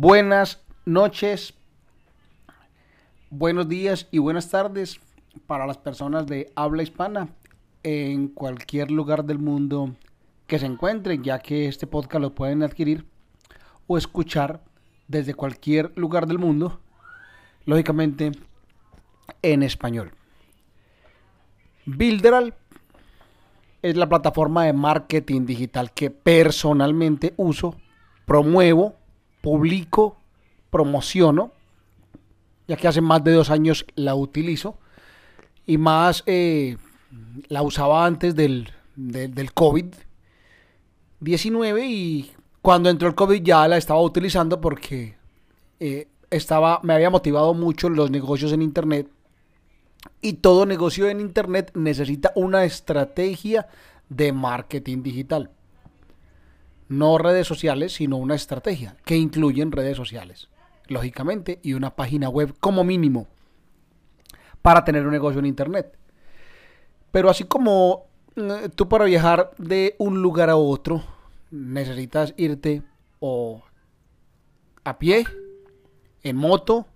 buenas noches, buenos días y buenas tardes para las personas de habla hispana en cualquier lugar del mundo que se encuentren, ya que este podcast lo pueden adquirir o escuchar desde cualquier lugar del mundo, lógicamente en español. Builderal es la plataforma de marketing digital que personalmente uso, promuevo, publico, promociono, ya que hace más de dos años la utilizo y más eh, la usaba antes del, del COVID-19 y cuando entró el COVID ya la estaba utilizando porque eh, estaba, me había motivado mucho los negocios en Internet y todo negocio en Internet necesita una estrategia de marketing digital. No redes sociales, sino una estrategia que incluyen redes sociales, lógicamente, y una página web como mínimo para tener un negocio en Internet. Pero así como eh, tú para viajar de un lugar a otro necesitas irte o a pie, en moto,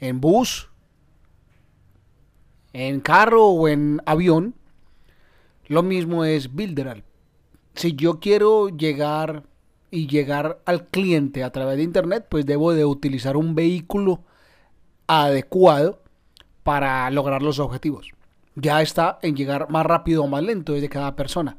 en bus, en carro o en avión, lo mismo es Builderal. Si yo quiero llegar y llegar al cliente a través de internet, pues debo de utilizar un vehículo adecuado para lograr los objetivos. Ya está en llegar más rápido o más lento desde cada persona.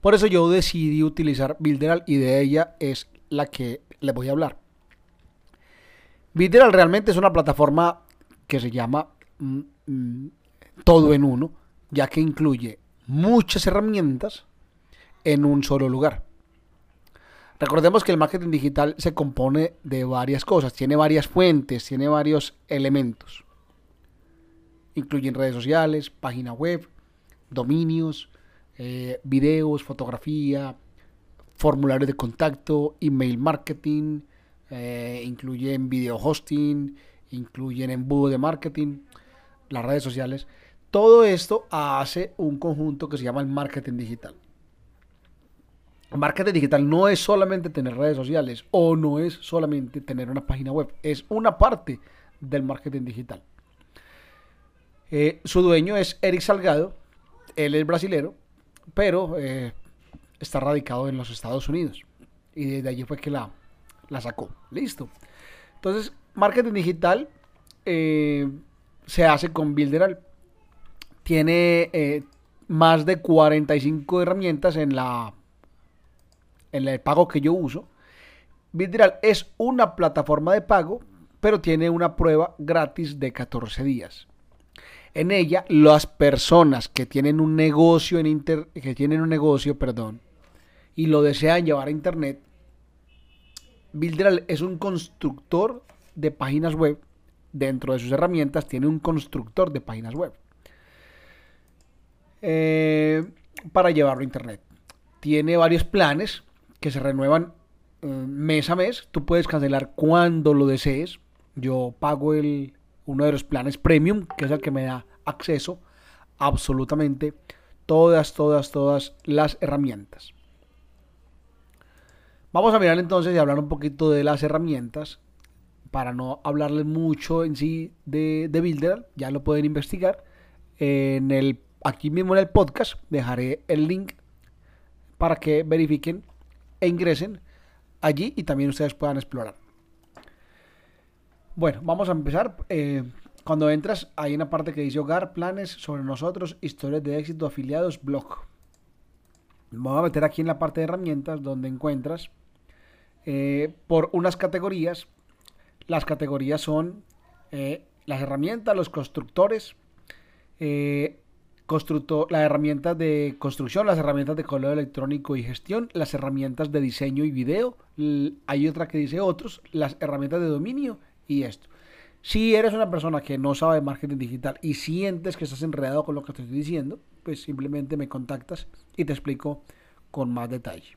Por eso yo decidí utilizar Builderal y de ella es la que les voy a hablar. Builderal realmente es una plataforma que se llama mm, mm, todo en uno, ya que incluye muchas herramientas en un solo lugar. Recordemos que el marketing digital se compone de varias cosas, tiene varias fuentes, tiene varios elementos. Incluyen redes sociales, página web, dominios, eh, videos, fotografía, formularios de contacto, email marketing, eh, incluyen video hosting, incluyen embudo de marketing, las redes sociales. Todo esto hace un conjunto que se llama el marketing digital. Marketing digital no es solamente tener redes sociales o no es solamente tener una página web, es una parte del marketing digital. Eh, su dueño es Eric Salgado, él es brasilero, pero eh, está radicado en los Estados Unidos. Y desde allí fue que la, la sacó. Listo. Entonces, marketing digital eh, se hace con Builderal tiene más de 45 herramientas en la en el pago que yo uso. Bitreal es una plataforma de pago, pero tiene una prueba gratis de 14 días. En ella, las personas que tienen un negocio en inter, que tienen un negocio, perdón, y lo desean llevar a internet, Builderal es un constructor de páginas web. Dentro de sus herramientas tiene un constructor de páginas web. Eh, para llevarlo a internet. Tiene varios planes que se renuevan eh, mes a mes. Tú puedes cancelar cuando lo desees. Yo pago el, uno de los planes premium, que es el que me da acceso a absolutamente todas, todas, todas las herramientas. Vamos a mirar entonces y hablar un poquito de las herramientas para no hablarles mucho en sí de, de Builder, ya lo pueden investigar en el aquí mismo en el podcast dejaré el link para que verifiquen e ingresen allí y también ustedes puedan explorar. Bueno, vamos a empezar. Eh, cuando entras, hay una parte que dice hogar, planes sobre nosotros, historias de éxito, afiliados, blog. Me voy a meter aquí en la parte de herramientas donde encuentras eh, por unas categorías. Las categorías son eh, las herramientas, los constructores, constructor, las herramientas de construcción, las herramientas de correo electrónico y gestión, las herramientas de diseño y video, hay otra que dice otros, las herramientas de dominio y esto. Si eres una persona que no sabe marketing digital y sientes que estás enredado con lo que te estoy diciendo, pues simplemente me contactas y te explico con más detalle.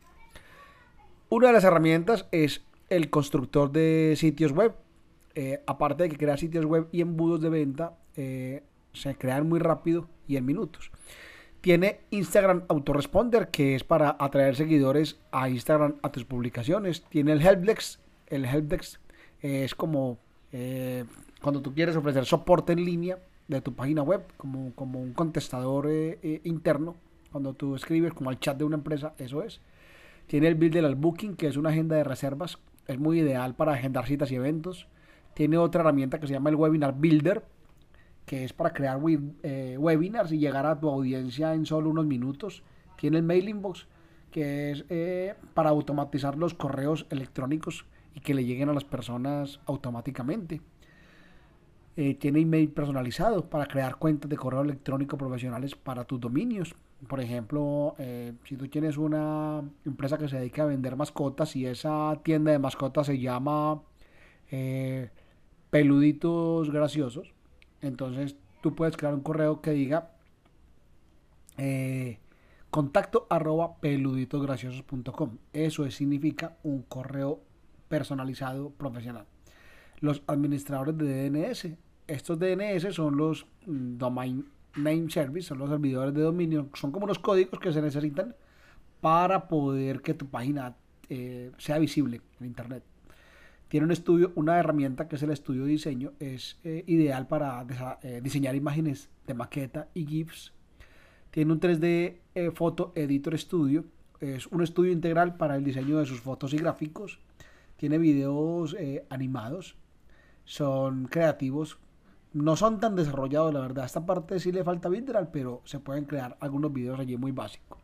Una de las herramientas es el constructor de sitios web. Eh, aparte de que crea sitios web y embudos de venta, eh, se crean muy rápido y en minutos. Tiene Instagram Autoresponder, que es para atraer seguidores a Instagram a tus publicaciones. Tiene el Helpdesk, el Helpdesk Es como eh, cuando tú quieres ofrecer soporte en línea de tu página web, como, como un contestador eh, eh, interno, cuando tú escribes como al chat de una empresa, eso es. Tiene el Builder al Booking, que es una agenda de reservas. Es muy ideal para agendar citas y eventos. Tiene otra herramienta que se llama el Webinar Builder, que es para crear webinars y llegar a tu audiencia en solo unos minutos. Tiene el Mailing Box, que es para automatizar los correos electrónicos y que le lleguen a las personas automáticamente. Eh, tiene email personalizado para crear cuentas de correo electrónico profesionales para tus dominios. Por ejemplo, eh, si tú tienes una empresa que se dedica a vender mascotas y esa tienda de mascotas se llama eh, Peluditos Graciosos, entonces tú puedes crear un correo que diga contacto arroba peluditosgraciosos.com. Eso significa un correo personalizado profesional. Los administradores de DNS. Estos DNS son los mm, Domain Name Service, son los servidores de dominio, son como los códigos que se necesitan para poder que tu página eh, sea visible en Internet. Tiene un estudio, una herramienta que es el estudio de diseño, es eh, ideal para eh, diseñar imágenes de maqueta y GIFs. Tiene un 3D Photo Editor Studio, es un estudio integral para el diseño de sus fotos y gráficos tiene videos eh, animados, son creativos, no son tan desarrollados, la verdad. esta parte sí le falta Vindral, pero se pueden crear algunos videos allí muy básicos.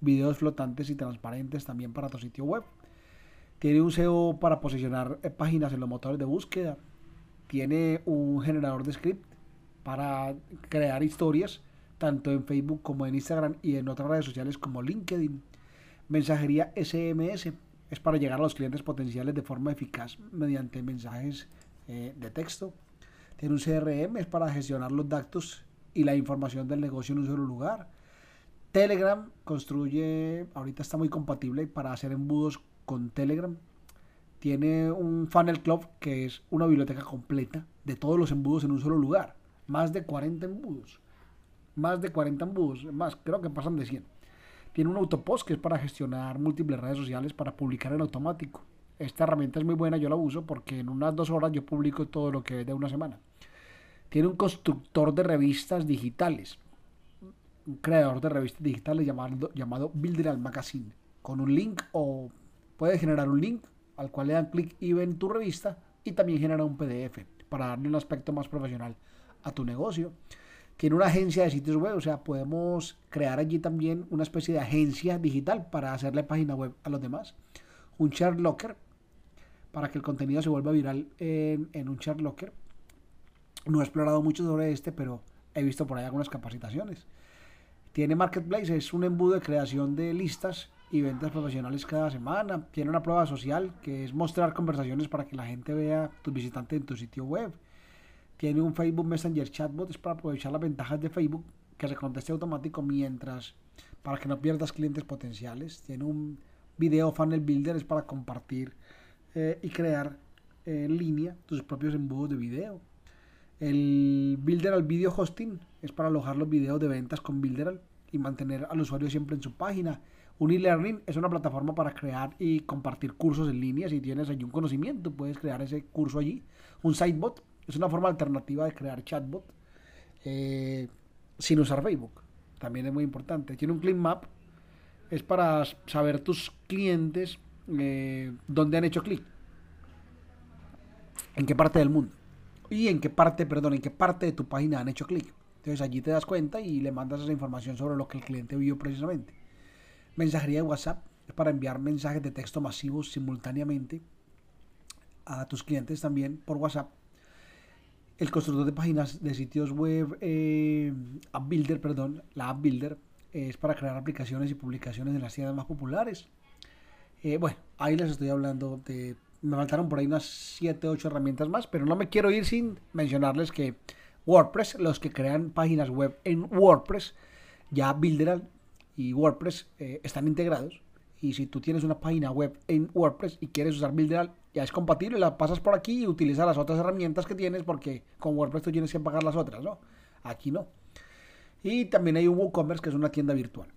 Videos flotantes y transparentes también para tu sitio web. Tiene un SEO para posicionar eh, páginas en los motores de búsqueda. Tiene un generador de script para crear historias, tanto en Facebook como en Instagram y en otras redes sociales como LinkedIn. Mensajería SMS es para llegar a los clientes potenciales de forma eficaz mediante mensajes eh, de texto. Tiene un CRM, es para gestionar los datos y la información del negocio en un solo lugar. Telegram construye, ahorita está muy compatible para hacer embudos con Telegram. Tiene un funnel club que es una biblioteca completa de todos los embudos en un solo lugar. Más de 40 embudos. Más de 40 embudos. Más, creo que pasan de 100. Tiene un autopost que es para gestionar múltiples redes sociales para publicar en automático. Esta herramienta es muy buena, yo la uso porque en unas dos horas yo publico todo lo que es de una semana. Tiene un constructor de revistas digitales, un creador de revistas digitales llamado, llamado Builder Magazine, con un link o puede generar un link al cual le dan clic y ven tu revista y también genera un PDF para darle un aspecto más profesional a tu negocio tiene una agencia de sitios web, o sea, podemos crear allí también una especie de agencia digital para hacerle página web a los demás. Un share locker para que el contenido se vuelva viral en, un share locker. No he explorado mucho sobre este, pero he visto por ahí algunas capacitaciones. Tiene Marketplace, es un embudo de creación de listas y ventas profesionales cada semana. Tiene una prueba social que es mostrar conversaciones para que la gente vea tus visitantes en tu sitio web tiene un Facebook Messenger Chatbot, es para aprovechar las ventajas de Facebook, que se conteste automático mientras, para que no pierdas clientes potenciales. Tiene un video funnel builder, es para compartir eh, y crear en línea tus propios embudos de video. El Builder al Video Hosting es para alojar los videos de ventas con Builder y mantener al usuario siempre en su página. Un e-learning es una plataforma para crear y compartir cursos en línea. Si tienes allí un conocimiento, puedes crear ese curso allí. Un sitebot es una forma alternativa de crear chatbot eh, sin usar Facebook. También es muy importante. Tiene un click map. Es para saber tus clientes eh, dónde han hecho clic. En qué parte del mundo. Y en qué parte, perdón, en qué parte de tu página han hecho clic. Entonces allí te das cuenta y le mandas esa información sobre lo que el cliente vio precisamente. Mensajería de WhatsApp es para enviar mensajes de texto masivos simultáneamente a tus clientes también por WhatsApp el constructor de páginas de sitios web, eh, App Builder, perdón, la App Builder es para crear aplicaciones y publicaciones en las tiendas más populares. Eh, bueno, ahí les estoy hablando de... Me faltaron por ahí unas 7, 8 herramientas más, pero no me quiero ir sin mencionarles que WordPress, los que crean páginas web en WordPress, ya Builder y WordPress eh, están integrados. Y si tú tienes una página web en WordPress y quieres usar Builder, ya es compatible, la pasas por aquí y utilizas las otras herramientas que tienes porque con WordPress tú tienes que pagar las otras, ¿no? Aquí no. Y también hay un WooCommerce que es una tienda virtual.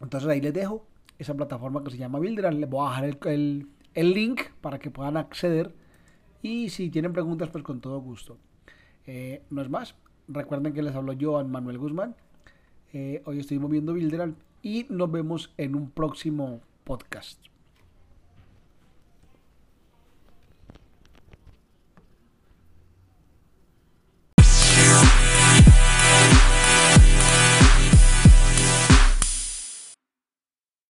Entonces ahí les dejo esa plataforma que se llama Builder. Les voy a dejar el, link para que puedan acceder Y si tienen preguntas, pues con todo gusto. Eh, no es más. Recuerden que les hablo yo, Manuel Guzmán. Eh, hoy estoy moviendo Bilderal y nos vemos en un próximo podcast.